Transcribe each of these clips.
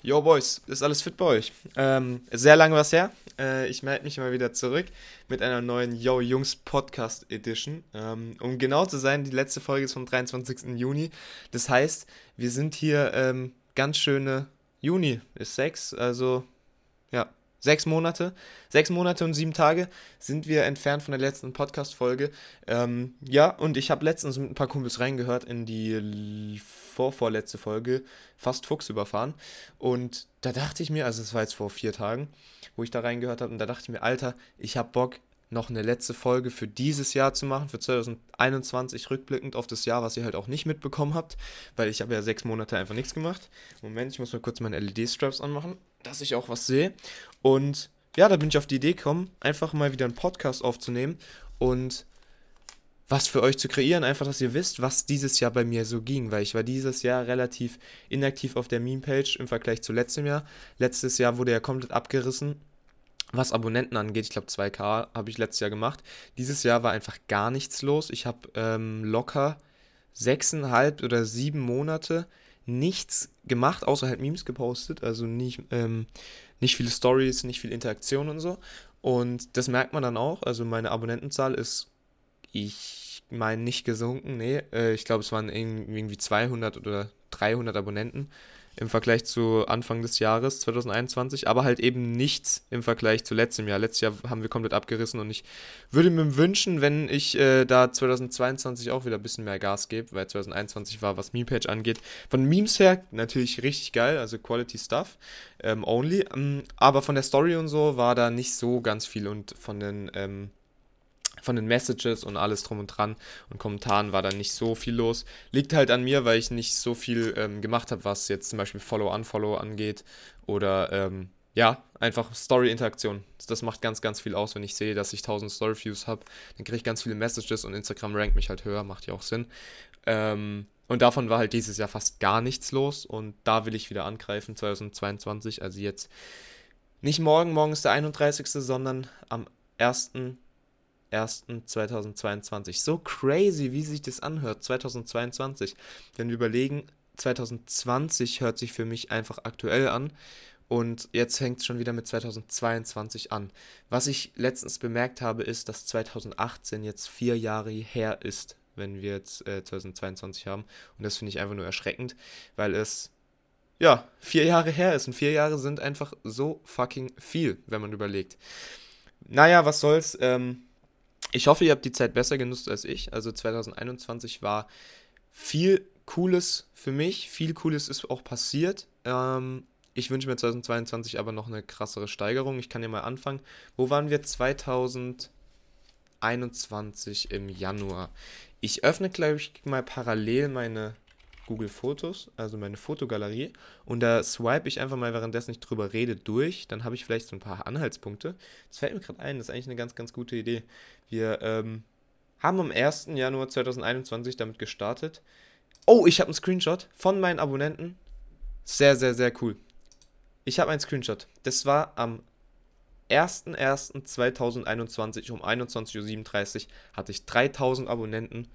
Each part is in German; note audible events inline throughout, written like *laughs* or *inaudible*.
Yo Boys, ist alles fit bei euch? Ähm, sehr lange was her. Äh, ich melde mich mal wieder zurück mit einer neuen Yo Jungs Podcast Edition. Ähm, um genau zu sein, die letzte Folge ist vom 23. Juni. Das heißt, wir sind hier ähm, ganz schöne Juni ist sechs, also ja, sechs Monate, sechs Monate und sieben Tage sind wir entfernt von der letzten Podcast-Folge. Ähm, ja, und ich habe letztens mit ein paar Kumpels reingehört in die vorvorletzte Folge, fast Fuchs überfahren. Und da dachte ich mir, also es war jetzt vor vier Tagen, wo ich da reingehört habe, und da dachte ich mir, Alter, ich habe Bock, noch eine letzte Folge für dieses Jahr zu machen, für 2021, rückblickend auf das Jahr, was ihr halt auch nicht mitbekommen habt, weil ich habe ja sechs Monate einfach nichts gemacht. Moment, ich muss mal kurz meine LED-Straps anmachen, dass ich auch was sehe. Und ja, da bin ich auf die Idee gekommen, einfach mal wieder einen Podcast aufzunehmen und was für euch zu kreieren, einfach, dass ihr wisst, was dieses Jahr bei mir so ging, weil ich war dieses Jahr relativ inaktiv auf der Meme-Page im Vergleich zu letztem Jahr. Letztes Jahr wurde ja komplett abgerissen, was Abonnenten angeht. Ich glaube 2K habe ich letztes Jahr gemacht. Dieses Jahr war einfach gar nichts los. Ich habe ähm, locker sechseinhalb oder sieben Monate nichts gemacht, außer halt Memes gepostet, also nicht, ähm, nicht viele Stories, nicht viel Interaktion und so. Und das merkt man dann auch. Also meine Abonnentenzahl ist ich meine nicht gesunken, nee, äh, ich glaube es waren irgendwie 200 oder 300 Abonnenten im Vergleich zu Anfang des Jahres 2021, aber halt eben nichts im Vergleich zu letztem Jahr. Letztes Jahr haben wir komplett abgerissen und ich würde mir wünschen, wenn ich äh, da 2022 auch wieder ein bisschen mehr Gas gebe, weil 2021 war, was Meme-Page angeht, von Memes her natürlich richtig geil, also Quality Stuff ähm, only, ähm, aber von der Story und so war da nicht so ganz viel und von den ähm, von den Messages und alles drum und dran und Kommentaren war da nicht so viel los. Liegt halt an mir, weil ich nicht so viel ähm, gemacht habe, was jetzt zum Beispiel Follow-Unfollow angeht oder ähm, ja, einfach Story-Interaktion. Das macht ganz, ganz viel aus, wenn ich sehe, dass ich 1000 Story-Views habe. Dann kriege ich ganz viele Messages und Instagram rankt mich halt höher, macht ja auch Sinn. Ähm, und davon war halt dieses Jahr fast gar nichts los und da will ich wieder angreifen, 2022. Also jetzt nicht morgen, morgen ist der 31., sondern am 1. 1.2022. So crazy, wie sich das anhört, 2022. Wenn wir überlegen, 2020 hört sich für mich einfach aktuell an und jetzt hängt es schon wieder mit 2022 an. Was ich letztens bemerkt habe, ist, dass 2018 jetzt vier Jahre her ist, wenn wir jetzt äh, 2022 haben. Und das finde ich einfach nur erschreckend, weil es ja vier Jahre her ist und vier Jahre sind einfach so fucking viel, wenn man überlegt. Naja, was soll's. Ähm, ich hoffe, ihr habt die Zeit besser genutzt als ich. Also 2021 war viel Cooles für mich. Viel Cooles ist auch passiert. Ähm, ich wünsche mir 2022 aber noch eine krassere Steigerung. Ich kann ja mal anfangen. Wo waren wir 2021 im Januar? Ich öffne, glaube ich, mal parallel meine Google Fotos, also meine Fotogalerie. Und da swipe ich einfach mal, währenddessen ich drüber rede, durch. Dann habe ich vielleicht so ein paar Anhaltspunkte. Das fällt mir gerade ein, das ist eigentlich eine ganz, ganz gute Idee. Wir ähm, haben am 1. Januar 2021 damit gestartet. Oh, ich habe einen Screenshot von meinen Abonnenten. Sehr, sehr, sehr cool. Ich habe einen Screenshot. Das war am 1.1.2021 um 21.37 Uhr hatte ich 3000 Abonnenten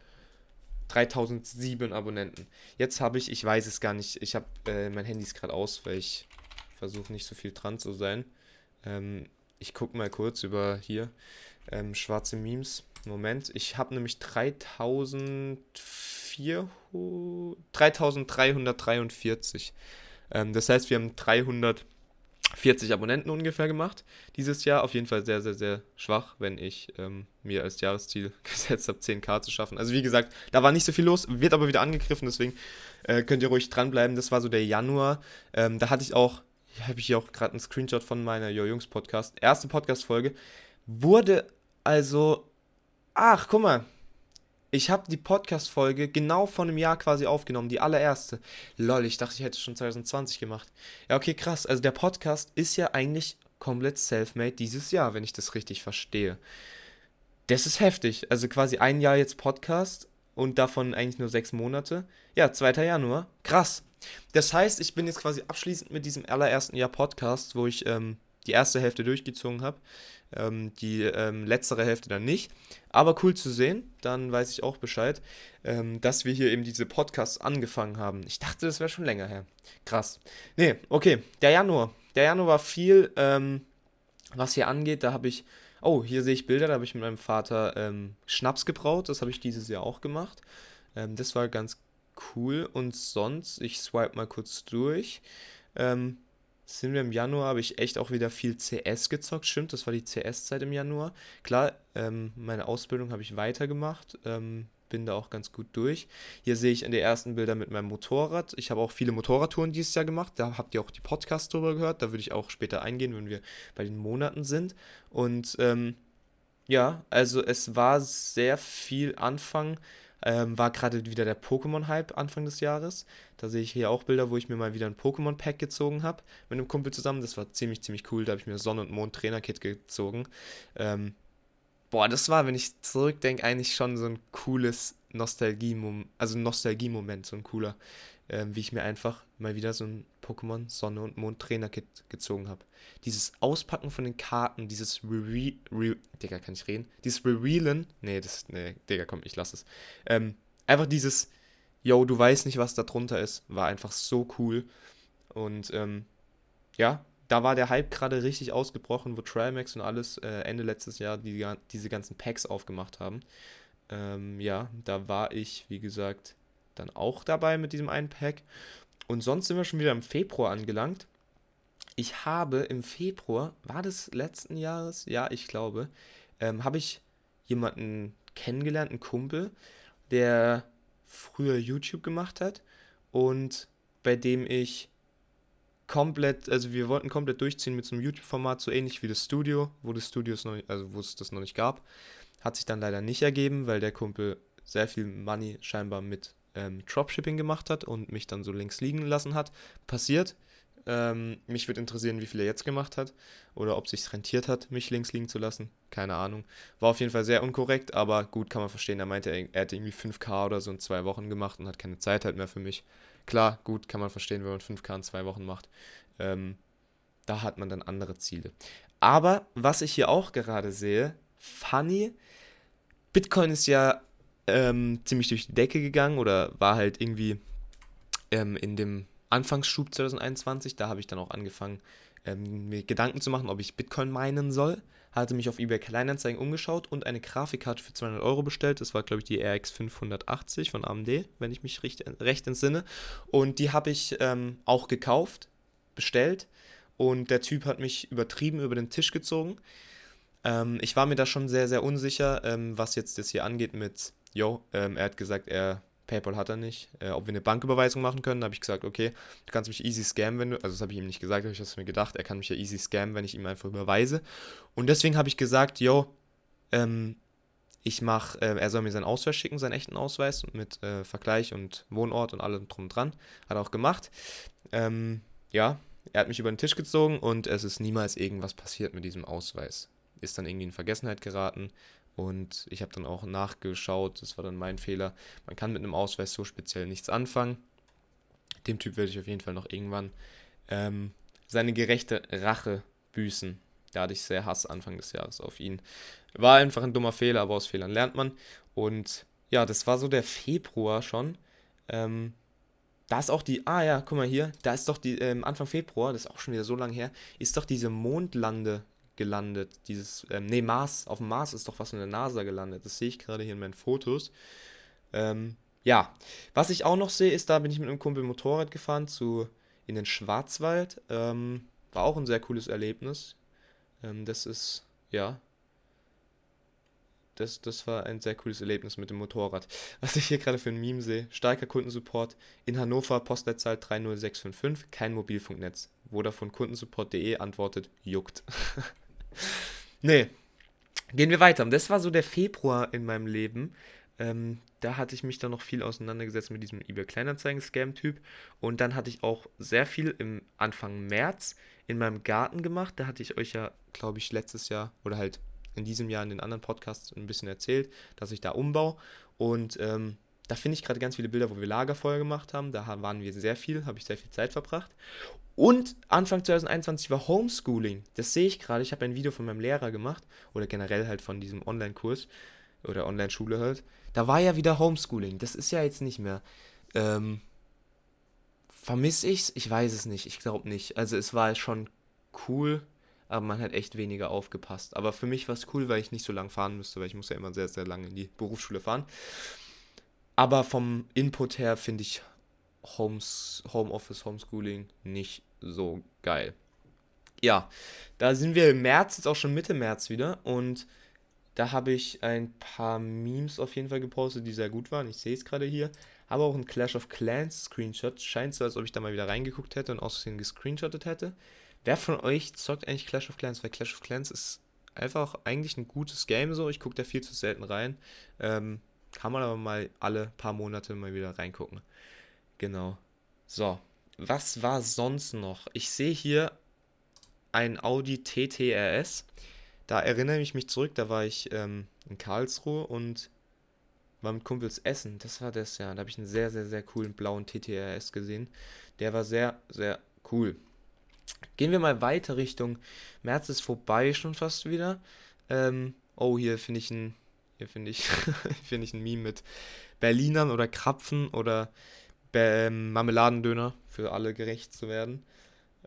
3007 Abonnenten. Jetzt habe ich, ich weiß es gar nicht, ich habe, äh, mein Handy ist gerade aus, weil ich versuche nicht so viel dran zu sein. Ähm, ich gucke mal kurz über hier, ähm, schwarze Memes. Moment, ich habe nämlich 3400, 3343. Ähm, das heißt, wir haben 300 40 Abonnenten ungefähr gemacht dieses Jahr. Auf jeden Fall sehr, sehr, sehr schwach, wenn ich ähm, mir als Jahresziel *laughs* gesetzt habe, 10k zu schaffen. Also wie gesagt, da war nicht so viel los, wird aber wieder angegriffen, deswegen äh, könnt ihr ruhig dranbleiben. Das war so der Januar. Ähm, da hatte ich auch, habe ich hier auch gerade einen Screenshot von meiner Jo Jungs Podcast, erste Podcast-Folge, wurde also, ach, guck mal, ich habe die Podcast-Folge genau vor einem Jahr quasi aufgenommen, die allererste. Lol, ich dachte, ich hätte schon 2020 gemacht. Ja, okay, krass. Also der Podcast ist ja eigentlich komplett self-made dieses Jahr, wenn ich das richtig verstehe. Das ist heftig. Also quasi ein Jahr jetzt Podcast und davon eigentlich nur sechs Monate. Ja, 2. Januar. Krass. Das heißt, ich bin jetzt quasi abschließend mit diesem allerersten Jahr Podcast, wo ich ähm, die erste Hälfte durchgezogen habe. Ähm, die ähm, letztere Hälfte dann nicht. Aber cool zu sehen, dann weiß ich auch Bescheid, ähm, dass wir hier eben diese Podcasts angefangen haben. Ich dachte, das wäre schon länger her. Krass. Nee, okay, der Januar. Der Januar war viel, ähm, was hier angeht. Da habe ich, oh, hier sehe ich Bilder, da habe ich mit meinem Vater ähm, Schnaps gebraut. Das habe ich dieses Jahr auch gemacht. Ähm, das war ganz cool. Und sonst, ich swipe mal kurz durch. Ähm, sind wir im Januar, habe ich echt auch wieder viel CS gezockt. Stimmt, das war die CS-Zeit im Januar. Klar, ähm, meine Ausbildung habe ich weitergemacht. Ähm, bin da auch ganz gut durch. Hier sehe ich in den ersten Bilder mit meinem Motorrad. Ich habe auch viele Motorradtouren dieses Jahr gemacht. Da habt ihr auch die Podcasts drüber gehört. Da würde ich auch später eingehen, wenn wir bei den Monaten sind. Und ähm, ja, also es war sehr viel Anfang ähm, war gerade wieder der Pokémon-Hype Anfang des Jahres. Da sehe ich hier auch Bilder, wo ich mir mal wieder ein Pokémon-Pack gezogen habe mit einem Kumpel zusammen. Das war ziemlich, ziemlich cool. Da habe ich mir Sonne- und Mond-Trainer-Kit gezogen. Ähm, boah, das war, wenn ich zurückdenke, eigentlich schon so ein cooles Nostalgie-Moment, also Nostalgie-Moment, so ein cooler ähm, wie ich mir einfach mal wieder so ein Pokémon Sonne und Mond Trainer-Kit gezogen habe. Dieses Auspacken von den Karten, dieses Re... Re Digga, kann ich reden? Dieses Revealen, nee, das, nee, Digga, komm, ich lass es. Ähm, einfach dieses, yo, du weißt nicht, was da drunter ist, war einfach so cool. Und, ähm, ja, da war der Hype gerade richtig ausgebrochen, wo Trimax und alles äh, Ende letztes Jahr die, diese ganzen Packs aufgemacht haben. Ähm, ja, da war ich, wie gesagt, dann auch dabei mit diesem einen Pack. Und sonst sind wir schon wieder im Februar angelangt. Ich habe im Februar, war das letzten Jahres? Ja, ich glaube, ähm, habe ich jemanden kennengelernt, einen Kumpel, der früher YouTube gemacht hat und bei dem ich komplett, also wir wollten komplett durchziehen mit so einem YouTube-Format, so ähnlich wie das Studio, wo das Studios noch, also wo es das noch nicht gab. Hat sich dann leider nicht ergeben, weil der Kumpel sehr viel Money scheinbar mit ähm, Dropshipping gemacht hat und mich dann so links liegen lassen hat. Passiert. Ähm, mich würde interessieren, wie viel er jetzt gemacht hat oder ob sich rentiert hat, mich links liegen zu lassen. Keine Ahnung. War auf jeden Fall sehr unkorrekt, aber gut kann man verstehen. Er meinte, er, er hätte irgendwie 5K oder so in zwei Wochen gemacht und hat keine Zeit halt mehr für mich. Klar, gut kann man verstehen, wenn man 5K in zwei Wochen macht. Ähm, da hat man dann andere Ziele. Aber was ich hier auch gerade sehe, funny, Bitcoin ist ja ähm, ziemlich durch die Decke gegangen oder war halt irgendwie ähm, in dem Anfangsschub 2021. Da habe ich dann auch angefangen, ähm, mir Gedanken zu machen, ob ich Bitcoin meinen soll. Hatte mich auf eBay Kleinanzeigen umgeschaut und eine Grafikkarte für 200 Euro bestellt. Das war, glaube ich, die RX 580 von AMD, wenn ich mich recht, recht entsinne. Und die habe ich ähm, auch gekauft, bestellt. Und der Typ hat mich übertrieben über den Tisch gezogen. Ähm, ich war mir da schon sehr, sehr unsicher, ähm, was jetzt das hier angeht mit yo, ähm, er hat gesagt, er PayPal hat er nicht, äh, ob wir eine Banküberweisung machen können. Da habe ich gesagt, okay, du kannst mich easy scammen, wenn du, also das habe ich ihm nicht gesagt, habe ich das mir gedacht, er kann mich ja easy scammen, wenn ich ihm einfach überweise. Und deswegen habe ich gesagt, yo, ähm, ich mache, äh, er soll mir seinen Ausweis schicken, seinen echten Ausweis mit äh, Vergleich und Wohnort und allem drum und dran. Hat er auch gemacht. Ähm, ja, er hat mich über den Tisch gezogen und es ist niemals irgendwas passiert mit diesem Ausweis. Ist dann irgendwie in Vergessenheit geraten. Und ich habe dann auch nachgeschaut, das war dann mein Fehler. Man kann mit einem Ausweis so speziell nichts anfangen. Dem Typ werde ich auf jeden Fall noch irgendwann ähm, seine gerechte Rache büßen. Da hatte ich sehr Hass Anfang des Jahres auf ihn. War einfach ein dummer Fehler, aber aus Fehlern lernt man. Und ja, das war so der Februar schon. Ähm, da ist auch die, ah ja, guck mal hier, da ist doch die, ähm, Anfang Februar, das ist auch schon wieder so lange her, ist doch diese Mondlande gelandet. Dieses, ähm, nee, Mars, auf dem Mars ist doch was in der NASA gelandet. Das sehe ich gerade hier in meinen Fotos. Ähm, ja, was ich auch noch sehe, ist, da bin ich mit einem Kumpel Motorrad gefahren zu, in den Schwarzwald. Ähm, war auch ein sehr cooles Erlebnis. Ähm, das ist, ja, das, das war ein sehr cooles Erlebnis mit dem Motorrad. Was ich hier gerade für ein Meme sehe, starker Kundensupport in Hannover, Postleitzahl 30655, kein Mobilfunknetz. Vodafone Kundensupport.de antwortet, juckt. *laughs* nee, gehen wir weiter. Das war so der Februar in meinem Leben. Ähm, da hatte ich mich dann noch viel auseinandergesetzt mit diesem eBay Kleinanzeigen-Scam-Typ. Und dann hatte ich auch sehr viel im Anfang März in meinem Garten gemacht. Da hatte ich euch ja, glaube ich, letztes Jahr oder halt in diesem Jahr in den anderen Podcasts ein bisschen erzählt, dass ich da umbau. Und ähm, da finde ich gerade ganz viele Bilder, wo wir Lagerfeuer gemacht haben. Da waren wir sehr viel, habe ich sehr viel Zeit verbracht. Und Anfang 2021 war Homeschooling. Das sehe ich gerade. Ich habe ein Video von meinem Lehrer gemacht oder generell halt von diesem Online-Kurs oder Online-Schule halt. Da war ja wieder Homeschooling. Das ist ja jetzt nicht mehr. Ähm, vermisse ich's? Ich weiß es nicht. Ich glaube nicht. Also es war schon cool, aber man hat echt weniger aufgepasst. Aber für mich war es cool, weil ich nicht so lange fahren müsste, weil ich muss ja immer sehr, sehr lange in die Berufsschule fahren. Aber vom Input her finde ich Homes, Homeoffice, Homeschooling nicht so geil. Ja, da sind wir im März, jetzt auch schon Mitte März wieder. Und da habe ich ein paar Memes auf jeden Fall gepostet, die sehr gut waren. Ich sehe es gerade hier. Aber auch ein Clash of Clans Screenshot. Scheint so, als ob ich da mal wieder reingeguckt hätte und außerdem gescreenshottet hätte. Wer von euch zockt eigentlich Clash of Clans? Weil Clash of Clans ist einfach eigentlich ein gutes Game so. Ich gucke da viel zu selten rein. Ähm, kann man aber mal alle paar Monate mal wieder reingucken. Genau. So, was war sonst noch? Ich sehe hier ein Audi TTRS. Da erinnere ich mich zurück, da war ich ähm, in Karlsruhe und war mit Kumpels essen. Das war das ja. Da habe ich einen sehr, sehr, sehr coolen blauen TTRS gesehen. Der war sehr, sehr cool. Gehen wir mal weiter Richtung März ist vorbei schon fast wieder. Ähm, oh, hier finde ich ein hier finde ich, *laughs* find ich ein Meme mit Berlinern oder Krapfen oder ähm, Marmeladendöner für alle gerecht zu werden.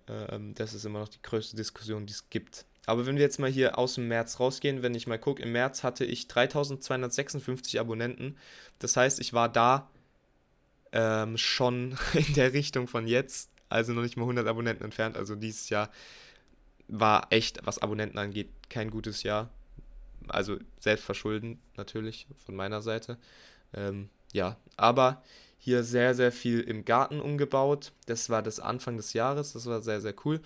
Ähm, das ist immer noch die größte Diskussion, die es gibt. Aber wenn wir jetzt mal hier aus dem März rausgehen, wenn ich mal gucke, im März hatte ich 3256 Abonnenten. Das heißt, ich war da ähm, schon *laughs* in der Richtung von jetzt, also noch nicht mal 100 Abonnenten entfernt. Also dieses Jahr war echt, was Abonnenten angeht, kein gutes Jahr also selbst verschulden natürlich von meiner Seite. Ähm, ja, aber hier sehr, sehr viel im Garten umgebaut. Das war das Anfang des Jahres, das war sehr, sehr cool.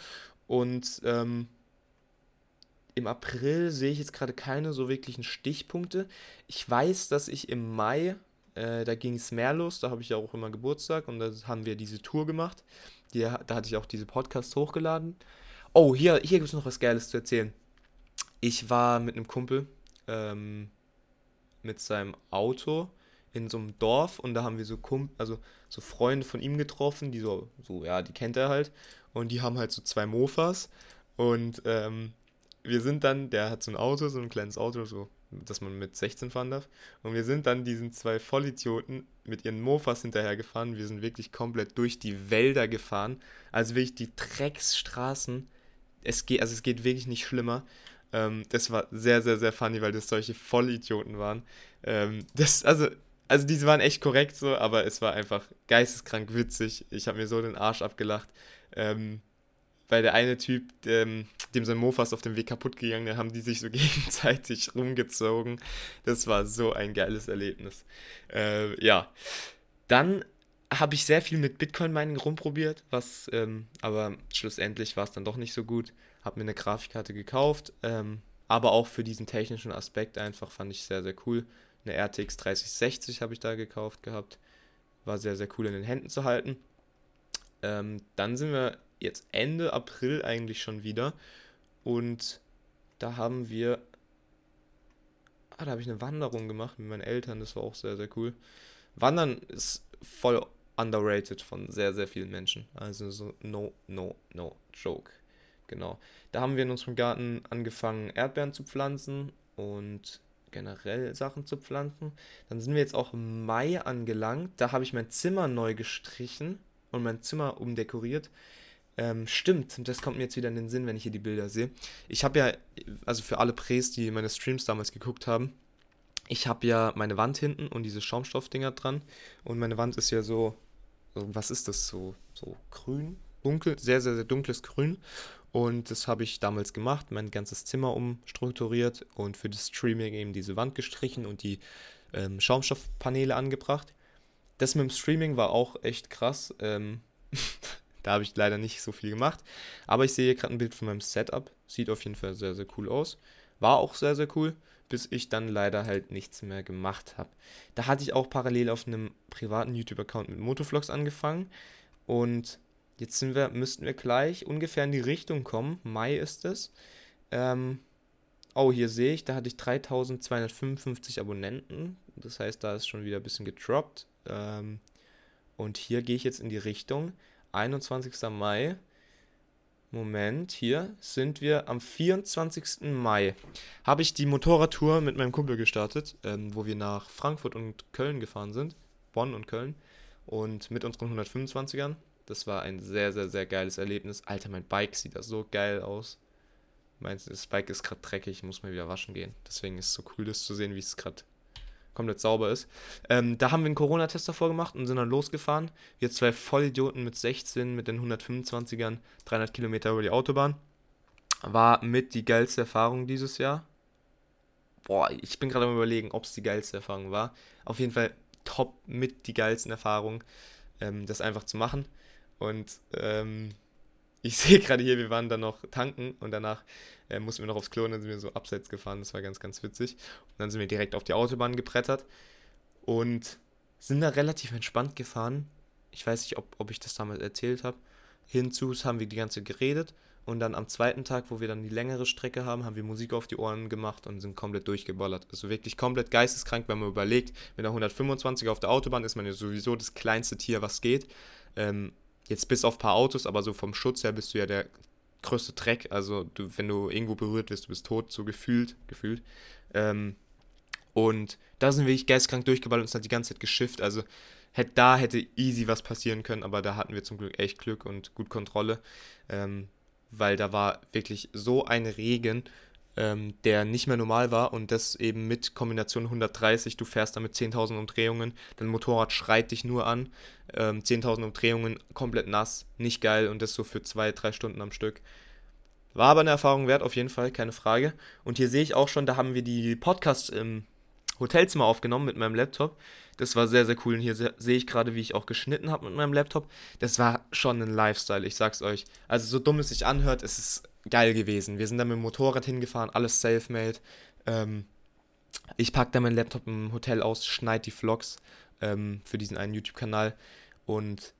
Und ähm, im April sehe ich jetzt gerade keine so wirklichen Stichpunkte. Ich weiß, dass ich im Mai, äh, da ging es mehr los, da habe ich ja auch immer Geburtstag und da haben wir diese Tour gemacht. Die, da hatte ich auch diese Podcasts hochgeladen. Oh, hier, hier gibt es noch was Geiles zu erzählen ich war mit einem Kumpel ähm, mit seinem Auto in so einem Dorf und da haben wir so Kump also so Freunde von ihm getroffen, die so, so, ja, die kennt er halt. Und die haben halt so zwei Mofas. Und ähm, wir sind dann, der hat so ein Auto, so ein kleines Auto, so, dass man mit 16 fahren darf. Und wir sind dann diesen zwei Vollidioten mit ihren Mofas hinterhergefahren. Wir sind wirklich komplett durch die Wälder gefahren. Also wirklich die Drecksstraßen. Es geht, also es geht wirklich nicht schlimmer. Ähm, das war sehr, sehr, sehr funny, weil das solche Vollidioten waren. Ähm, das, also, also diese waren echt korrekt so, aber es war einfach geisteskrank witzig. Ich habe mir so den Arsch abgelacht. Ähm, weil der eine Typ, dem, dem sein Mofa ist auf dem Weg kaputt gegangen, da haben die sich so *laughs* gegenseitig rumgezogen. Das war so ein geiles Erlebnis. Äh, ja. Dann habe ich sehr viel mit Bitcoin-Mining rumprobiert, was, ähm, aber schlussendlich war es dann doch nicht so gut habe mir eine Grafikkarte gekauft, ähm, aber auch für diesen technischen Aspekt einfach fand ich sehr, sehr cool. Eine RTX 3060 habe ich da gekauft gehabt. War sehr, sehr cool in den Händen zu halten. Ähm, dann sind wir jetzt Ende April eigentlich schon wieder und da haben wir, ah, da habe ich eine Wanderung gemacht mit meinen Eltern, das war auch sehr, sehr cool. Wandern ist voll underrated von sehr, sehr vielen Menschen. Also so no, no, no joke. Genau. Da haben wir in unserem Garten angefangen, Erdbeeren zu pflanzen und generell Sachen zu pflanzen. Dann sind wir jetzt auch im Mai angelangt. Da habe ich mein Zimmer neu gestrichen und mein Zimmer umdekoriert. Ähm, stimmt, das kommt mir jetzt wieder in den Sinn, wenn ich hier die Bilder sehe. Ich habe ja, also für alle Prés, die meine Streams damals geguckt haben, ich habe ja meine Wand hinten und diese Schaumstoffdinger dran. Und meine Wand ist ja so, so was ist das, so, so grün, dunkel, sehr, sehr, sehr dunkles Grün. Und das habe ich damals gemacht, mein ganzes Zimmer umstrukturiert und für das Streaming eben diese Wand gestrichen und die ähm, Schaumstoffpaneele angebracht. Das mit dem Streaming war auch echt krass. Ähm, *laughs* da habe ich leider nicht so viel gemacht. Aber ich sehe hier gerade ein Bild von meinem Setup. Sieht auf jeden Fall sehr, sehr cool aus. War auch sehr, sehr cool, bis ich dann leider halt nichts mehr gemacht habe. Da hatte ich auch parallel auf einem privaten YouTube-Account mit Motovlogs angefangen. Und Jetzt sind wir, müssten wir gleich ungefähr in die Richtung kommen. Mai ist es. Ähm, oh, hier sehe ich, da hatte ich 3255 Abonnenten. Das heißt, da ist schon wieder ein bisschen gedroppt. Ähm, und hier gehe ich jetzt in die Richtung 21. Mai. Moment, hier sind wir am 24. Mai. Habe ich die Motorradtour mit meinem Kumpel gestartet, ähm, wo wir nach Frankfurt und Köln gefahren sind. Bonn und Köln. Und mit unseren 125ern. Das war ein sehr, sehr, sehr geiles Erlebnis. Alter, mein Bike sieht da so geil aus. Mein das Bike ist gerade dreckig, muss mal wieder waschen gehen. Deswegen ist es so cool, das zu sehen, wie es gerade komplett sauber ist. Ähm, da haben wir einen Corona-Test davor gemacht und sind dann losgefahren. Wir zwei Vollidioten mit 16, mit den 125ern, 300 Kilometer über die Autobahn. War mit die geilste Erfahrung dieses Jahr. Boah, ich bin gerade am überlegen, ob es die geilste Erfahrung war. Auf jeden Fall top mit die geilsten Erfahrungen, ähm, das einfach zu machen. Und ähm, ich *laughs* sehe gerade hier, wir waren dann noch tanken und danach äh, mussten wir noch aufs Klo und dann sind wir so abseits gefahren. Das war ganz, ganz witzig. Und dann sind wir direkt auf die Autobahn gebrettert und sind da relativ entspannt gefahren. Ich weiß nicht, ob, ob ich das damals erzählt habe. Hinzu haben wir die ganze geredet und dann am zweiten Tag, wo wir dann die längere Strecke haben, haben wir Musik auf die Ohren gemacht und sind komplett durchgeballert. Also wirklich komplett geisteskrank, wenn man überlegt, mit einer 125 auf der Autobahn ist man ja sowieso das kleinste Tier, was geht. Ähm, jetzt bis auf ein paar Autos, aber so vom Schutz her bist du ja der größte Dreck. Also du, wenn du irgendwo berührt wirst, du bist tot, so gefühlt, gefühlt. Ähm, und da sind wir geistkrank durchgeballert und es hat die ganze Zeit geschifft. Also hätte, da hätte easy was passieren können, aber da hatten wir zum Glück echt Glück und gut Kontrolle. Ähm, weil da war wirklich so ein Regen, ähm, der nicht mehr normal war und das eben mit Kombination 130, du fährst da mit 10.000 Umdrehungen, dein Motorrad schreit dich nur an, ähm, 10.000 Umdrehungen, komplett nass, nicht geil und das so für zwei, drei Stunden am Stück. War aber eine Erfahrung wert, auf jeden Fall, keine Frage. Und hier sehe ich auch schon, da haben wir die Podcasts im Hotelzimmer aufgenommen mit meinem Laptop. Das war sehr, sehr cool. Und hier sehe ich gerade, wie ich auch geschnitten habe mit meinem Laptop. Das war schon ein Lifestyle, ich sag's euch. Also so dumm es sich anhört, es ist geil gewesen. Wir sind da mit dem Motorrad hingefahren, alles self-made. Ähm, ich packe da meinen Laptop im Hotel aus, schneide die Vlogs ähm, für diesen einen YouTube-Kanal. Und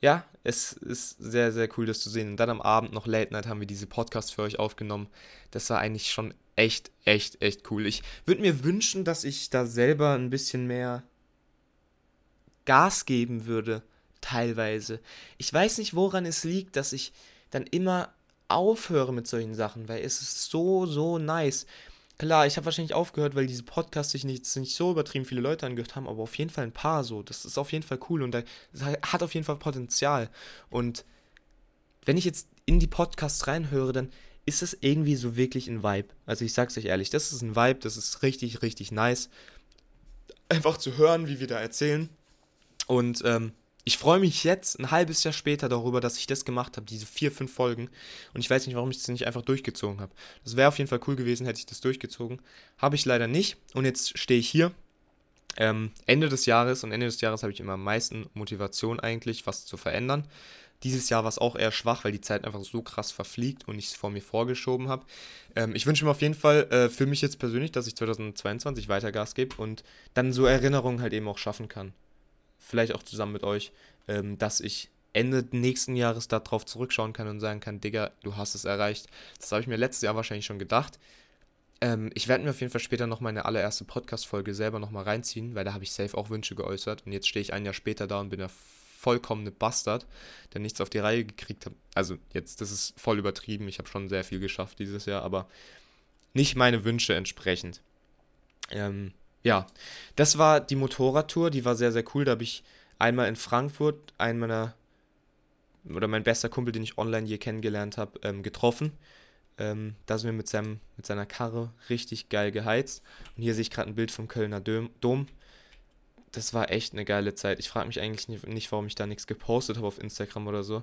ja, es ist sehr, sehr cool, das zu sehen. Und dann am Abend noch Late Night haben wir diese Podcast für euch aufgenommen. Das war eigentlich schon echt, echt, echt cool. Ich würde mir wünschen, dass ich da selber ein bisschen mehr Gas geben würde, teilweise. Ich weiß nicht, woran es liegt, dass ich dann immer aufhöre mit solchen Sachen, weil es ist so, so nice. Klar, ich habe wahrscheinlich aufgehört, weil diese Podcasts sich nicht, nicht so übertrieben viele Leute angehört haben, aber auf jeden Fall ein paar so. Das ist auf jeden Fall cool und das hat auf jeden Fall Potenzial. Und wenn ich jetzt in die Podcasts reinhöre, dann ist es irgendwie so wirklich ein Vibe. Also ich sag's euch ehrlich, das ist ein Vibe, das ist richtig, richtig nice. Einfach zu hören, wie wir da erzählen. Und ähm, ich freue mich jetzt ein halbes Jahr später darüber, dass ich das gemacht habe, diese vier, fünf Folgen. Und ich weiß nicht, warum ich das nicht einfach durchgezogen habe. Das wäre auf jeden Fall cool gewesen, hätte ich das durchgezogen. Habe ich leider nicht. Und jetzt stehe ich hier. Ähm, Ende des Jahres und Ende des Jahres habe ich immer am meisten Motivation eigentlich, was zu verändern. Dieses Jahr war es auch eher schwach, weil die Zeit einfach so krass verfliegt und ich es vor mir vorgeschoben habe. Ähm, ich wünsche mir auf jeden Fall äh, für mich jetzt persönlich, dass ich 2022 weiter Gas gebe und dann so Erinnerungen halt eben auch schaffen kann vielleicht auch zusammen mit euch, ähm, dass ich Ende nächsten Jahres darauf zurückschauen kann und sagen kann, Digga, du hast es erreicht. Das habe ich mir letztes Jahr wahrscheinlich schon gedacht. Ähm, ich werde mir auf jeden Fall später noch meine allererste Podcast-Folge selber nochmal reinziehen, weil da habe ich safe auch Wünsche geäußert. Und jetzt stehe ich ein Jahr später da und bin der vollkommene Bastard, der nichts auf die Reihe gekriegt hat. Also jetzt, das ist voll übertrieben. Ich habe schon sehr viel geschafft dieses Jahr, aber nicht meine Wünsche entsprechend. Ähm, ja, das war die Motorradtour, die war sehr, sehr cool. Da habe ich einmal in Frankfurt einen meiner, oder mein bester Kumpel, den ich online je kennengelernt habe, ähm, getroffen. Ähm, da sind wir mit, seinem, mit seiner Karre richtig geil geheizt. Und hier sehe ich gerade ein Bild vom Kölner Dom. Das war echt eine geile Zeit. Ich frage mich eigentlich nicht, warum ich da nichts gepostet habe auf Instagram oder so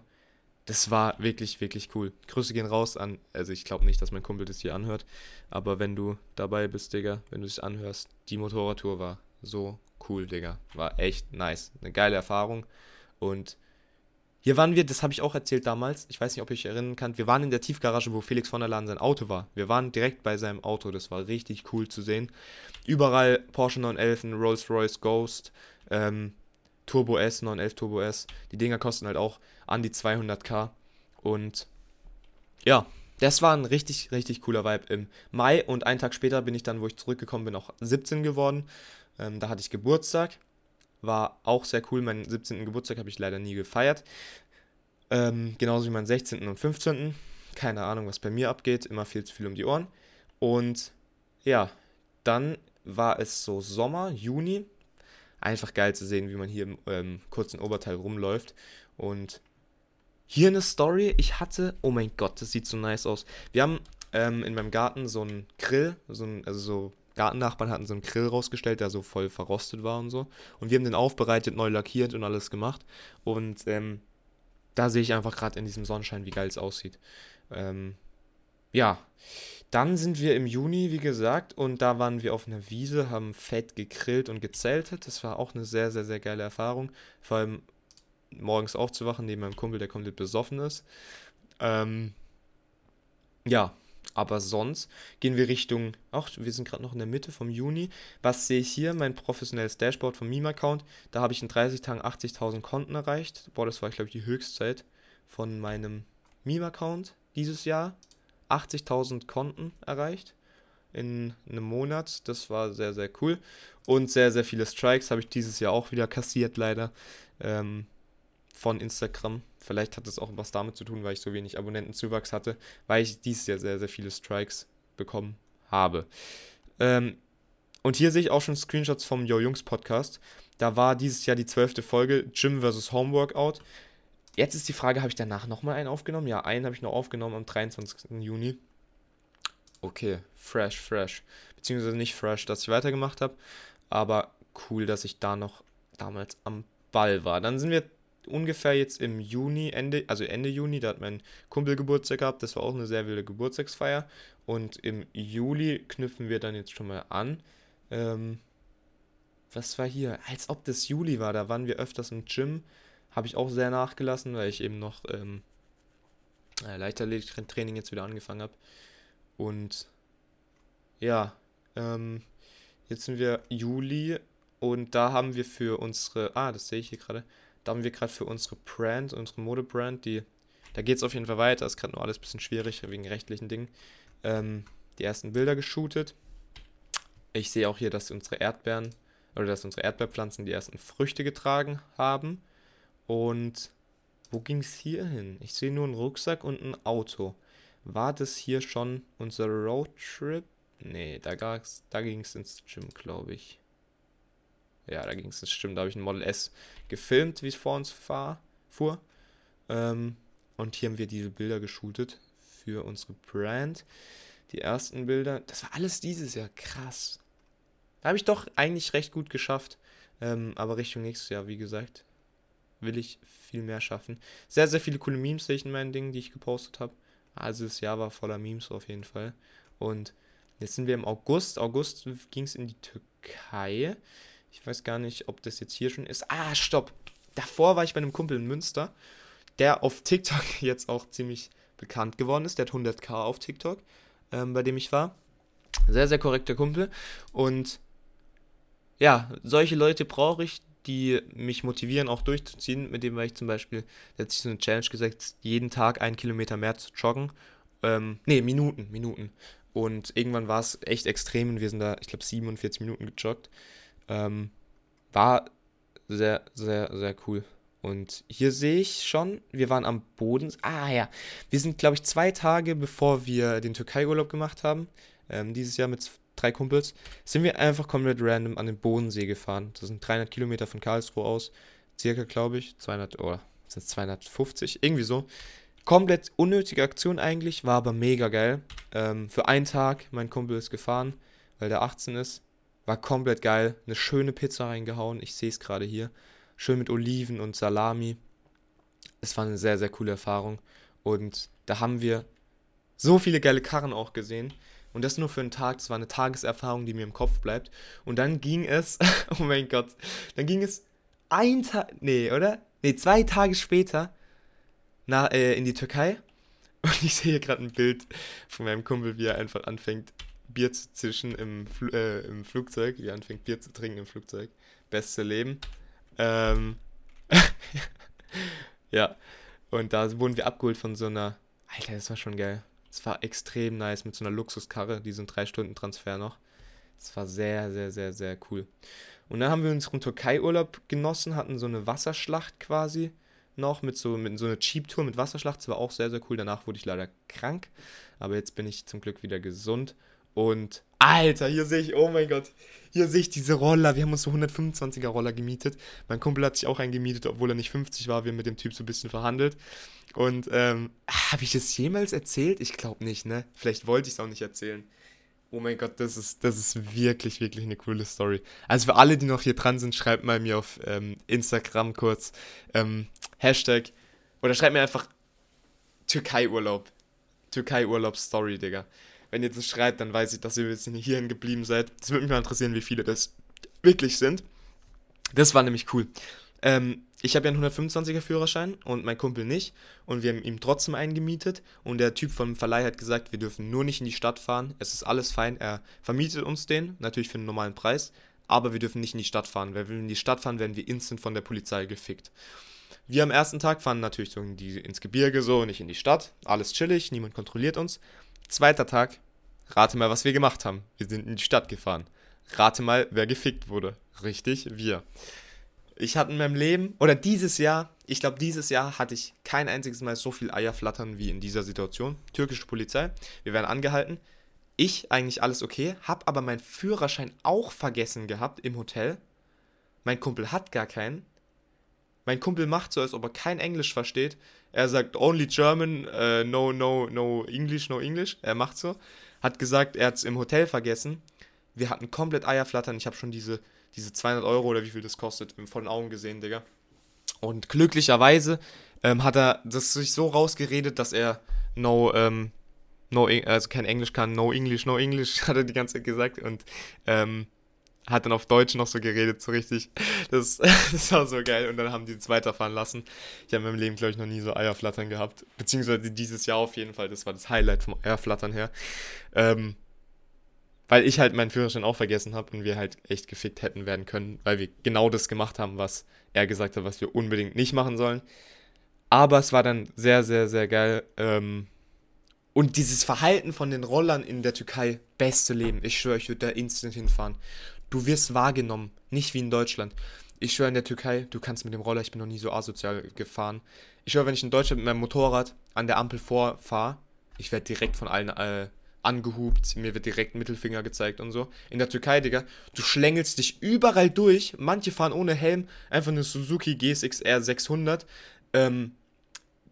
das war wirklich, wirklich cool. Grüße gehen raus an, also ich glaube nicht, dass mein Kumpel das hier anhört, aber wenn du dabei bist, Digga, wenn du es anhörst, die Motorradtour war so cool, Digga. War echt nice. Eine geile Erfahrung. Und hier waren wir, das habe ich auch erzählt damals, ich weiß nicht, ob euch erinnern könnt, wir waren in der Tiefgarage, wo Felix von der Lahn sein Auto war. Wir waren direkt bei seinem Auto, das war richtig cool zu sehen. Überall Porsche 911, Rolls-Royce Ghost, ähm, Turbo S, 911 Turbo S. Die Dinger kosten halt auch an die 200k. Und ja, das war ein richtig, richtig cooler Vibe im Mai. Und einen Tag später bin ich dann, wo ich zurückgekommen bin, auch 17 geworden. Ähm, da hatte ich Geburtstag. War auch sehr cool. Meinen 17. Geburtstag habe ich leider nie gefeiert. Ähm, genauso wie meinen 16. und 15. Keine Ahnung, was bei mir abgeht. Immer viel zu viel um die Ohren. Und ja, dann war es so Sommer, Juni. Einfach geil zu sehen, wie man hier im ähm, kurzen Oberteil rumläuft. Und hier eine Story. Ich hatte, oh mein Gott, das sieht so nice aus. Wir haben ähm, in meinem Garten so einen Grill, so ein, also so Gartennachbarn hatten so einen Grill rausgestellt, der so voll verrostet war und so. Und wir haben den aufbereitet, neu lackiert und alles gemacht. Und ähm, da sehe ich einfach gerade in diesem Sonnenschein, wie geil es aussieht. Ähm, ja, dann sind wir im Juni, wie gesagt, und da waren wir auf einer Wiese, haben fett gegrillt und gezeltet. Das war auch eine sehr, sehr, sehr geile Erfahrung. Vor allem morgens aufzuwachen neben meinem Kumpel, der komplett besoffen ist. Ähm, ja, aber sonst gehen wir Richtung, ach, wir sind gerade noch in der Mitte vom Juni. Was sehe ich hier? Mein professionelles Dashboard vom Meme-Account. Da habe ich in 30 Tagen 80.000 Konten erreicht. Boah, das war, glaube ich, die Höchstzeit von meinem Meme-Account dieses Jahr. 80.000 Konten erreicht in einem Monat. Das war sehr, sehr cool. Und sehr, sehr viele Strikes habe ich dieses Jahr auch wieder kassiert, leider. Ähm, von Instagram. Vielleicht hat es auch was damit zu tun, weil ich so wenig Abonnentenzuwachs hatte, weil ich dieses Jahr sehr, sehr viele Strikes bekommen habe. Ähm, und hier sehe ich auch schon Screenshots vom Yo Jungs Podcast. Da war dieses Jahr die zwölfte Folge Gym vs. Homeworkout. Jetzt ist die Frage, habe ich danach nochmal einen aufgenommen? Ja, einen habe ich noch aufgenommen am 23. Juni. Okay, fresh, fresh. Beziehungsweise nicht fresh, dass ich weitergemacht habe, aber cool, dass ich da noch damals am Ball war. Dann sind wir ungefähr jetzt im Juni, Ende, also Ende Juni, da hat mein Kumpel Geburtstag gehabt, das war auch eine sehr wilde Geburtstagsfeier. Und im Juli knüpfen wir dann jetzt schon mal an. Ähm, was war hier? Als ob das Juli war, da waren wir öfters im Gym. Habe ich auch sehr nachgelassen, weil ich eben noch ähm, äh, Leichtathletik-Training jetzt wieder angefangen habe. Und ja, ähm, jetzt sind wir Juli und da haben wir für unsere, ah, das sehe ich hier gerade, da haben wir gerade für unsere Brand, unsere Modebrand, die, da geht es auf jeden Fall weiter, ist gerade nur alles ein bisschen schwierig wegen rechtlichen Dingen, ähm, die ersten Bilder geshootet. Ich sehe auch hier, dass unsere Erdbeeren oder dass unsere Erdbeerpflanzen die ersten Früchte getragen haben. Und wo ging es hier hin? Ich sehe nur einen Rucksack und ein Auto. War das hier schon unser Roadtrip? Nee, da, da ging es ins Gym, glaube ich. Ja, da ging es, das stimmt. Da habe ich ein Model S gefilmt, wie es vor uns fahr, fuhr. Ähm, und hier haben wir diese Bilder geshootet für unsere Brand. Die ersten Bilder, das war alles dieses Jahr krass. Da habe ich doch eigentlich recht gut geschafft. Ähm, aber Richtung nächstes Jahr, wie gesagt, will ich viel mehr schaffen. Sehr, sehr viele coole Memes sehe ich in meinen Dingen, die ich gepostet habe. Also das Jahr war voller Memes auf jeden Fall. Und jetzt sind wir im August. August ging es in die Türkei. Ich weiß gar nicht, ob das jetzt hier schon ist. Ah, stopp. Davor war ich bei einem Kumpel in Münster, der auf TikTok *laughs* jetzt auch ziemlich bekannt geworden ist. Der hat 100k auf TikTok, ähm, bei dem ich war. Sehr, sehr korrekter Kumpel. Und ja, solche Leute brauche ich, die mich motivieren, auch durchzuziehen. Mit dem war ich zum Beispiel, der hat sich so eine Challenge gesetzt, jeden Tag einen Kilometer mehr zu joggen. Ähm, nee, Minuten, Minuten. Und irgendwann war es echt extrem und wir sind da, ich glaube, 47 Minuten gejoggt. Ähm, war sehr, sehr, sehr cool. Und hier sehe ich schon, wir waren am Boden. Ah ja, wir sind, glaube ich, zwei Tage bevor wir den Türkei-Urlaub gemacht haben, ähm, dieses Jahr mit drei Kumpels, sind wir einfach komplett random an den Bodensee gefahren. Das sind 300 Kilometer von Karlsruhe aus, circa, glaube ich, 200 oder sind es 250, irgendwie so. Komplett unnötige Aktion eigentlich, war aber mega geil. Ähm, für einen Tag, mein Kumpel ist gefahren, weil der 18 ist. War komplett geil. Eine schöne Pizza reingehauen. Ich sehe es gerade hier. Schön mit Oliven und Salami. Es war eine sehr, sehr coole Erfahrung. Und da haben wir so viele geile Karren auch gesehen. Und das nur für einen Tag. Das war eine Tageserfahrung, die mir im Kopf bleibt. Und dann ging es, *laughs* oh mein Gott, dann ging es ein Tag, nee, oder? Nee, zwei Tage später na, äh, in die Türkei. *laughs* Und ich sehe hier gerade ein Bild von meinem Kumpel, wie er einfach anfängt, Bier zu zischen im, Fl äh, im Flugzeug, wie er anfängt Bier zu trinken im Flugzeug. Beste Leben. Ähm *laughs* ja, und da wurden wir abgeholt von so einer, Alter, das war schon geil. Es war extrem nice mit so einer Luxuskarre, diesen 3-Stunden-Transfer noch. Das war sehr, sehr, sehr, sehr cool. Und dann haben wir unseren Türkei-Urlaub genossen, hatten so eine Wasserschlacht quasi noch mit so, mit so einer Cheap-Tour mit Wasserschlacht. Das war auch sehr, sehr cool. Danach wurde ich leider krank. Aber jetzt bin ich zum Glück wieder gesund. Und Alter, hier sehe ich, oh mein Gott, hier sehe ich diese Roller. Wir haben uns so 125er Roller gemietet. Mein Kumpel hat sich auch einen gemietet, obwohl er nicht 50 war. Wir haben mit dem Typ so ein bisschen verhandelt. Und ähm, habe ich das jemals erzählt? Ich glaube nicht, ne? Vielleicht wollte ich es auch nicht erzählen. Oh mein Gott, das ist, das ist wirklich, wirklich eine coole Story. Also für alle, die noch hier dran sind, schreibt mal mir auf ähm, Instagram kurz ähm, Hashtag oder schreibt mir einfach Türkei-Urlaub. Türkei-Urlaub-Story, Digga. Wenn ihr das schreibt, dann weiß ich, dass ihr jetzt nicht hierhin geblieben seid. Das würde mich mal interessieren, wie viele das wirklich sind. Das war nämlich cool. Ähm, ich habe ja einen 125er Führerschein und mein Kumpel nicht. Und wir haben ihm trotzdem einen gemietet. Und der Typ vom Verleih hat gesagt, wir dürfen nur nicht in die Stadt fahren. Es ist alles fein. Er vermietet uns den, natürlich für einen normalen Preis. Aber wir dürfen nicht in die Stadt fahren. Weil wir in die Stadt fahren, werden wir instant von der Polizei gefickt. Wir am ersten Tag fahren natürlich so in die, ins Gebirge, so nicht in die Stadt. Alles chillig, niemand kontrolliert uns. Zweiter Tag, rate mal, was wir gemacht haben. Wir sind in die Stadt gefahren. Rate mal, wer gefickt wurde. Richtig, wir. Ich hatte in meinem Leben, oder dieses Jahr, ich glaube, dieses Jahr hatte ich kein einziges Mal so viel Eier flattern wie in dieser Situation. Türkische Polizei, wir werden angehalten. Ich eigentlich alles okay, hab aber meinen Führerschein auch vergessen gehabt im Hotel. Mein Kumpel hat gar keinen. Mein Kumpel macht so, als ob er kein Englisch versteht. Er sagt only German, uh, no, no, no English, no English. Er macht so. Hat gesagt, er hat es im Hotel vergessen. Wir hatten komplett Eierflattern. Ich habe schon diese diese 200 Euro oder wie viel das kostet, vor den Augen gesehen, Digga. Und glücklicherweise ähm, hat er das sich so rausgeredet, dass er no, ähm, no, also kein Englisch kann, no English, no English, *laughs* hat er die ganze Zeit gesagt und ähm, hat dann auf Deutsch noch so geredet, so richtig. Das, *laughs* das war so geil. Und dann haben die es weiterfahren lassen. Ich habe in meinem Leben, glaube ich, noch nie so Eierflattern gehabt. Beziehungsweise dieses Jahr auf jeden Fall. Das war das Highlight vom Eierflattern her. Ähm, weil ich halt meinen Führerschein auch vergessen habe und wir halt echt gefickt hätten werden können, weil wir genau das gemacht haben, was er gesagt hat, was wir unbedingt nicht machen sollen. Aber es war dann sehr, sehr, sehr geil. Ähm, und dieses Verhalten von den Rollern in der Türkei, beste Leben. Ich schwöre, ich würde da instant hinfahren. Du wirst wahrgenommen, nicht wie in Deutschland. Ich schwöre, in der Türkei, du kannst mit dem Roller, ich bin noch nie so asozial gefahren. Ich schwöre, wenn ich in Deutschland mit meinem Motorrad an der Ampel vorfahre, ich werde direkt von allen äh, angehupt, mir wird direkt Mittelfinger gezeigt und so. In der Türkei, Digga, du schlängelst dich überall durch. Manche fahren ohne Helm, einfach eine Suzuki GSX-R 600. Ähm,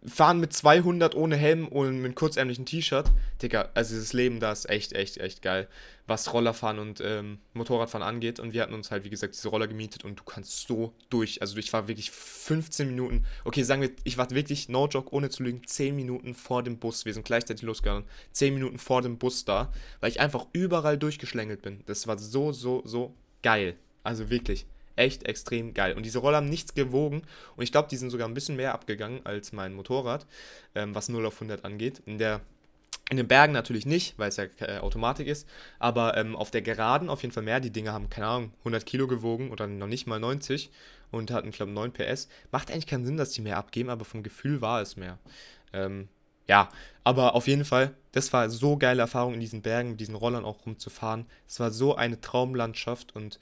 fahren mit 200 ohne Helm und mit kurzärmlichen T-Shirt. Digga, also dieses Leben da ist echt, echt, echt geil, was Rollerfahren und ähm, Motorradfahren angeht. Und wir hatten uns halt, wie gesagt, diese Roller gemietet und du kannst so durch. Also ich war wirklich 15 Minuten, okay, sagen wir, ich war wirklich, no joke, ohne zu lügen, 10 Minuten vor dem Bus. Wir sind gleichzeitig losgegangen. 10 Minuten vor dem Bus da, weil ich einfach überall durchgeschlängelt bin. Das war so, so, so geil. Also wirklich echt extrem geil. Und diese Roller haben nichts gewogen. Und ich glaube, die sind sogar ein bisschen mehr abgegangen als mein Motorrad, ähm, was 0 auf 100 angeht. In der in den Bergen natürlich nicht, weil es ja äh, Automatik ist, aber ähm, auf der Geraden auf jeden Fall mehr. Die Dinger haben, keine Ahnung, 100 Kilo gewogen oder noch nicht mal 90 und hatten, glaube ich, 9 PS. Macht eigentlich keinen Sinn, dass die mehr abgeben, aber vom Gefühl war es mehr. Ähm, ja, aber auf jeden Fall, das war so geile Erfahrung in diesen Bergen, mit diesen Rollern auch rumzufahren. Es war so eine Traumlandschaft und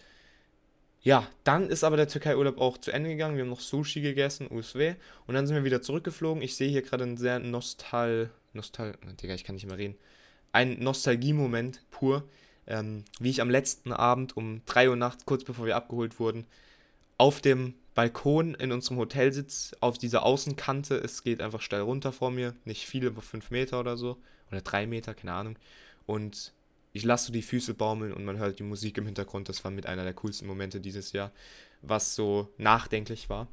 ja, dann ist aber der Türkei-Urlaub auch zu Ende gegangen. Wir haben noch Sushi gegessen, USW. Und dann sind wir wieder zurückgeflogen. Ich sehe hier gerade einen sehr Nostal... Nostal... Digga, ich kann nicht mehr reden. Ein Nostalgie-Moment pur. Ähm, wie ich am letzten Abend um 3 Uhr nachts, kurz bevor wir abgeholt wurden, auf dem Balkon in unserem Hotel sitze, auf dieser Außenkante. Es geht einfach steil runter vor mir. Nicht viel, aber 5 Meter oder so. Oder 3 Meter, keine Ahnung. Und ich lasse so die Füße baumeln und man hört die Musik im Hintergrund. Das war mit einer der coolsten Momente dieses Jahr, was so nachdenklich war.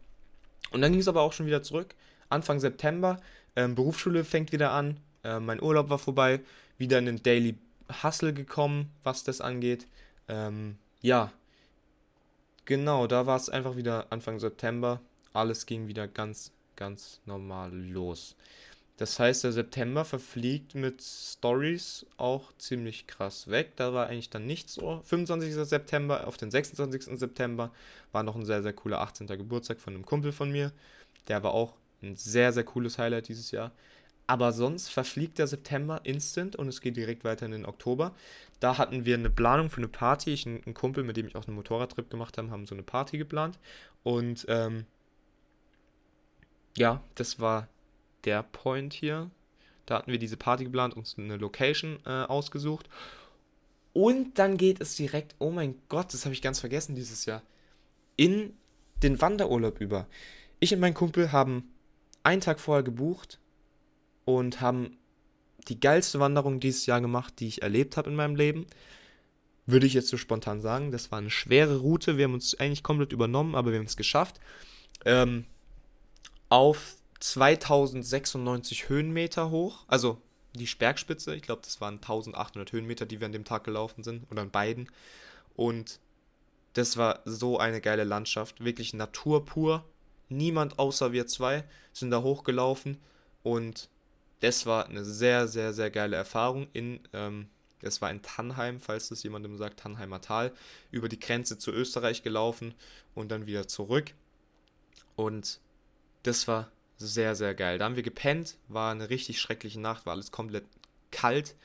Und dann ging es aber auch schon wieder zurück. Anfang September, ähm, Berufsschule fängt wieder an, äh, mein Urlaub war vorbei, wieder in den Daily Hustle gekommen, was das angeht. Ähm, ja, genau, da war es einfach wieder Anfang September. Alles ging wieder ganz, ganz normal los. Das heißt, der September verfliegt mit Stories auch ziemlich krass weg. Da war eigentlich dann nichts so. 25. September auf den 26. September war noch ein sehr, sehr cooler 18. Geburtstag von einem Kumpel von mir. Der war auch ein sehr, sehr cooles Highlight dieses Jahr. Aber sonst verfliegt der September instant und es geht direkt weiter in den Oktober. Da hatten wir eine Planung für eine Party. Ich ein Kumpel, mit dem ich auch einen Motorradtrip gemacht habe, haben so eine Party geplant. Und ähm, ja, das war der Point hier. Da hatten wir diese Party geplant, uns eine Location äh, ausgesucht. Und dann geht es direkt, oh mein Gott, das habe ich ganz vergessen dieses Jahr, in den Wanderurlaub über. Ich und mein Kumpel haben einen Tag vorher gebucht und haben die geilste Wanderung dieses Jahr gemacht, die ich erlebt habe in meinem Leben. Würde ich jetzt so spontan sagen. Das war eine schwere Route. Wir haben uns eigentlich komplett übernommen, aber wir haben es geschafft. Ähm, auf 2096 Höhenmeter hoch. Also die Bergspitze. Ich glaube, das waren 1800 Höhenmeter, die wir an dem Tag gelaufen sind. Oder an beiden. Und das war so eine geile Landschaft. Wirklich Natur pur. Niemand außer wir zwei sind da hochgelaufen. Und das war eine sehr, sehr, sehr geile Erfahrung. In, ähm, das war in Tannheim, falls das jemandem sagt, Tannheimer Tal, über die Grenze zu Österreich gelaufen und dann wieder zurück. Und das war sehr, sehr geil. Da haben wir gepennt, war eine richtig schreckliche Nacht, war alles komplett kalt,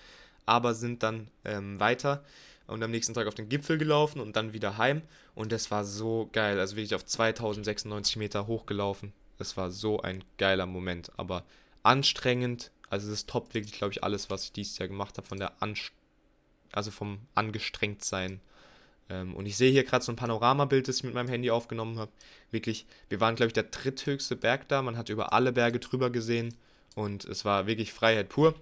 aber sind dann ähm, weiter und am nächsten Tag auf den Gipfel gelaufen und dann wieder heim. Und das war so geil. Also wirklich auf 2096 Meter hochgelaufen. Das war so ein geiler Moment. Aber anstrengend. Also das toppt wirklich, glaube ich, alles, was ich dieses Jahr gemacht habe, von der Anst also vom angestrengt sein. Ähm, und ich sehe hier gerade so ein Panoramabild, das ich mit meinem Handy aufgenommen habe. Wirklich, wir waren, glaube ich, der dritthöchste Berg da. Man hat über alle Berge drüber gesehen und es war wirklich Freiheit pur.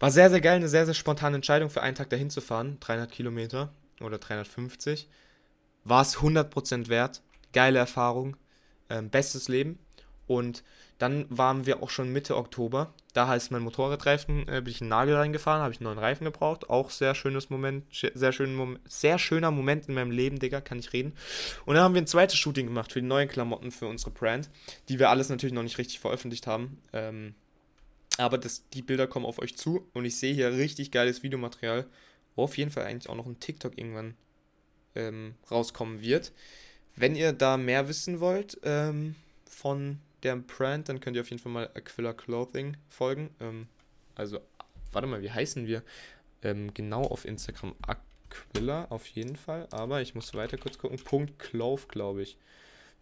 War sehr, sehr geil, eine sehr, sehr spontane Entscheidung für einen Tag dahin zu fahren. 300 Kilometer oder 350. War es 100% wert. Geile Erfahrung. Ähm, bestes Leben. Und dann waren wir auch schon Mitte Oktober. Da heißt mein Motorradreifen, äh, bin ich einen Nagel reingefahren, habe ich einen neuen Reifen gebraucht. Auch sehr schönes Moment, sehr, schön, Moment, sehr schöner Moment in meinem Leben, Digga, kann ich reden. Und dann haben wir ein zweites Shooting gemacht für die neuen Klamotten für unsere Brand, die wir alles natürlich noch nicht richtig veröffentlicht haben. Ähm, aber das, die Bilder kommen auf euch zu und ich sehe hier richtig geiles Videomaterial, wo auf jeden Fall eigentlich auch noch ein TikTok irgendwann ähm, rauskommen wird. Wenn ihr da mehr wissen wollt ähm, von der Brand, dann könnt ihr auf jeden Fall mal Aquila Clothing folgen. Ähm, also, warte mal, wie heißen wir? Ähm, genau auf Instagram Aquila auf jeden Fall, aber ich muss weiter kurz gucken. Punkt Clove, glaube ich.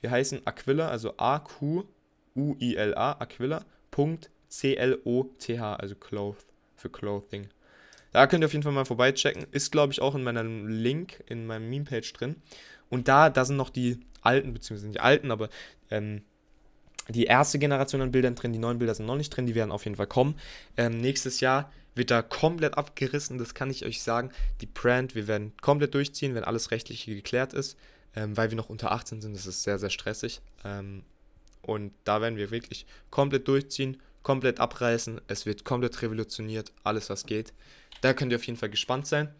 Wir heißen Aquila, also A-Q-U-I-L-A, Aquila, Punkt C-L-O-T-H, also Cloth für Clothing. Da könnt ihr auf jeden Fall mal vorbeichecken. Ist, glaube ich, auch in meinem Link, in meinem Meme-Page drin. Und da, da sind noch die alten, beziehungsweise nicht die alten, aber ähm, die erste Generation an Bildern drin, die neuen Bilder sind noch nicht drin, die werden auf jeden Fall kommen. Ähm, nächstes Jahr wird da komplett abgerissen, das kann ich euch sagen. Die Brand, wir werden komplett durchziehen, wenn alles rechtlich geklärt ist, ähm, weil wir noch unter 18 sind, das ist sehr, sehr stressig. Ähm, und da werden wir wirklich komplett durchziehen, komplett abreißen, es wird komplett revolutioniert, alles was geht. Da könnt ihr auf jeden Fall gespannt sein.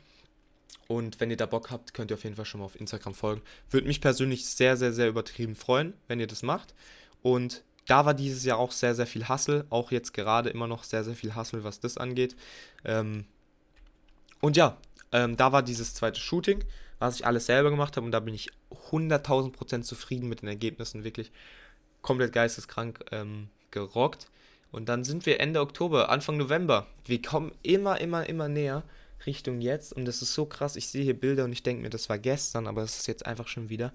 Und wenn ihr da Bock habt, könnt ihr auf jeden Fall schon mal auf Instagram folgen. Würde mich persönlich sehr, sehr, sehr übertrieben freuen, wenn ihr das macht. Und da war dieses Jahr auch sehr, sehr viel Hassel. Auch jetzt gerade immer noch sehr, sehr viel Hassel, was das angeht. Ähm, und ja, ähm, da war dieses zweite Shooting, was ich alles selber gemacht habe. Und da bin ich 100.000 Prozent zufrieden mit den Ergebnissen. Wirklich komplett geisteskrank ähm, gerockt. Und dann sind wir Ende Oktober, Anfang November. Wir kommen immer, immer, immer näher Richtung jetzt. Und das ist so krass. Ich sehe hier Bilder und ich denke mir, das war gestern, aber es ist jetzt einfach schon wieder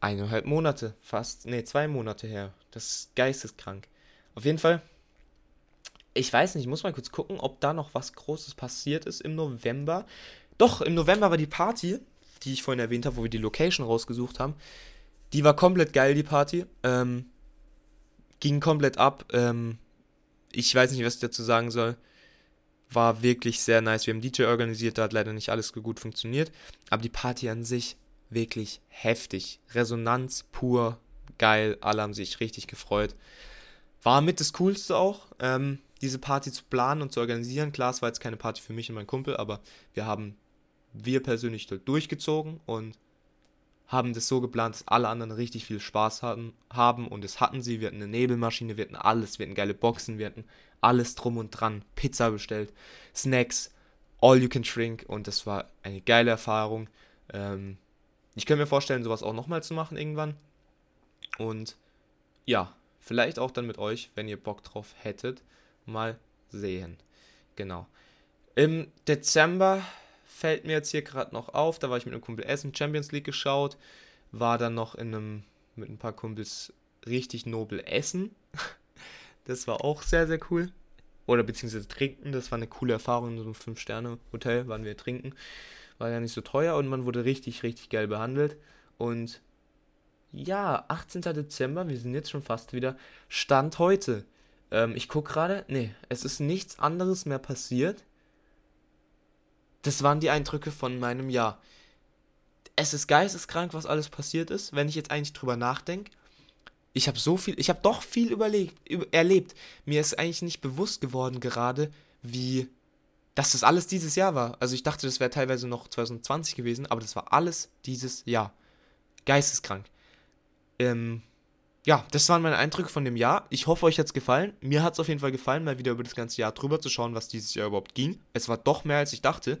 eineinhalb Monate fast, nee, zwei Monate her. Das ist geisteskrank. Auf jeden Fall, ich weiß nicht, ich muss mal kurz gucken, ob da noch was Großes passiert ist im November. Doch, im November war die Party, die ich vorhin erwähnt habe, wo wir die Location rausgesucht haben. Die war komplett geil, die Party. Ähm, ging komplett ab. Ähm, ich weiß nicht, was ich dazu sagen soll. War wirklich sehr nice. Wir haben DJ organisiert, da hat leider nicht alles gut funktioniert. Aber die Party an sich wirklich heftig. Resonanz pur, geil, alle haben sich richtig gefreut. War mit das Coolste auch, ähm, diese Party zu planen und zu organisieren. Klar, es war jetzt keine Party für mich und meinen Kumpel, aber wir haben, wir persönlich dort durchgezogen und haben das so geplant, dass alle anderen richtig viel Spaß hatten, haben und es hatten sie. Wir hatten eine Nebelmaschine, wir hatten alles, wir hatten geile Boxen, wir hatten alles drum und dran, Pizza bestellt, Snacks, all you can drink und das war eine geile Erfahrung. Ähm, ich könnte mir vorstellen, sowas auch nochmal zu machen irgendwann. Und ja, vielleicht auch dann mit euch, wenn ihr Bock drauf hättet. Mal sehen. Genau. Im Dezember fällt mir jetzt hier gerade noch auf, da war ich mit einem Kumpel Essen, Champions League geschaut, war dann noch in einem, mit ein paar Kumpels richtig nobel essen. *laughs* Das war auch sehr, sehr cool. Oder beziehungsweise trinken, das war eine coole Erfahrung in so einem 5-Sterne-Hotel, waren wir trinken. War ja nicht so teuer und man wurde richtig, richtig geil behandelt. Und ja, 18. Dezember, wir sind jetzt schon fast wieder. Stand heute. Ähm, ich gucke gerade, nee, es ist nichts anderes mehr passiert. Das waren die Eindrücke von meinem Jahr. Es ist geisteskrank, was alles passiert ist, wenn ich jetzt eigentlich drüber nachdenke. Ich habe so viel, ich habe doch viel überlegt, über, erlebt. Mir ist eigentlich nicht bewusst geworden gerade, wie, dass das alles dieses Jahr war. Also ich dachte, das wäre teilweise noch 2020 gewesen, aber das war alles dieses Jahr. Geisteskrank. Ähm, ja, das waren meine Eindrücke von dem Jahr. Ich hoffe, euch hat es gefallen. Mir hat es auf jeden Fall gefallen, mal wieder über das ganze Jahr drüber zu schauen, was dieses Jahr überhaupt ging. Es war doch mehr, als ich dachte.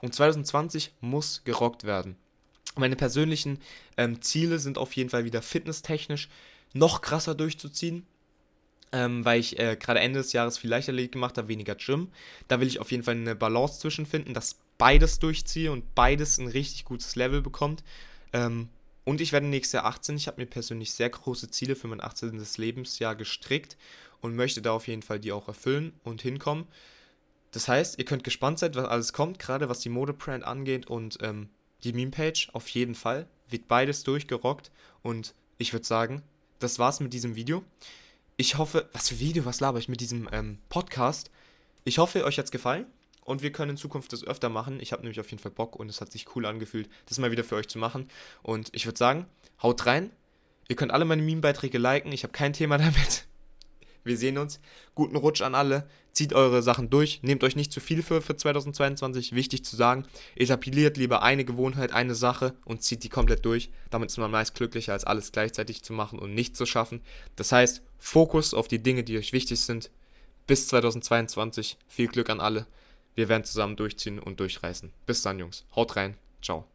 Und 2020 muss gerockt werden. Meine persönlichen ähm, Ziele sind auf jeden Fall wieder fitnesstechnisch noch krasser durchzuziehen. Ähm, weil ich äh, gerade Ende des Jahres viel leichter gemacht habe, weniger Gym. Da will ich auf jeden Fall eine Balance zwischenfinden, dass beides durchziehe und beides ein richtig gutes Level bekommt. Ähm, und ich werde nächstes Jahr 18. Ich habe mir persönlich sehr große Ziele für mein 18. Lebensjahr gestrickt und möchte da auf jeden Fall die auch erfüllen und hinkommen. Das heißt, ihr könnt gespannt sein, was alles kommt, gerade was die Modebrand angeht und ähm, die Meme-Page auf jeden Fall. Wird beides durchgerockt und ich würde sagen, das war's mit diesem Video. Ich hoffe, was für Video, was laber ich mit diesem ähm, Podcast? Ich hoffe, euch hat's gefallen und wir können in Zukunft das öfter machen. Ich habe nämlich auf jeden Fall Bock und es hat sich cool angefühlt, das mal wieder für euch zu machen. Und ich würde sagen, haut rein. Ihr könnt alle meine Meme-Beiträge liken. Ich habe kein Thema *laughs* damit. Wir sehen uns. Guten Rutsch an alle. Zieht eure Sachen durch. Nehmt euch nicht zu viel für, für 2022. Wichtig zu sagen. Etabliert lieber eine Gewohnheit, eine Sache und zieht die komplett durch. Damit ist man meist glücklicher, als alles gleichzeitig zu machen und nicht zu schaffen. Das heißt, Fokus auf die Dinge, die euch wichtig sind. Bis 2022. Viel Glück an alle. Wir werden zusammen durchziehen und durchreißen. Bis dann, Jungs. Haut rein. Ciao.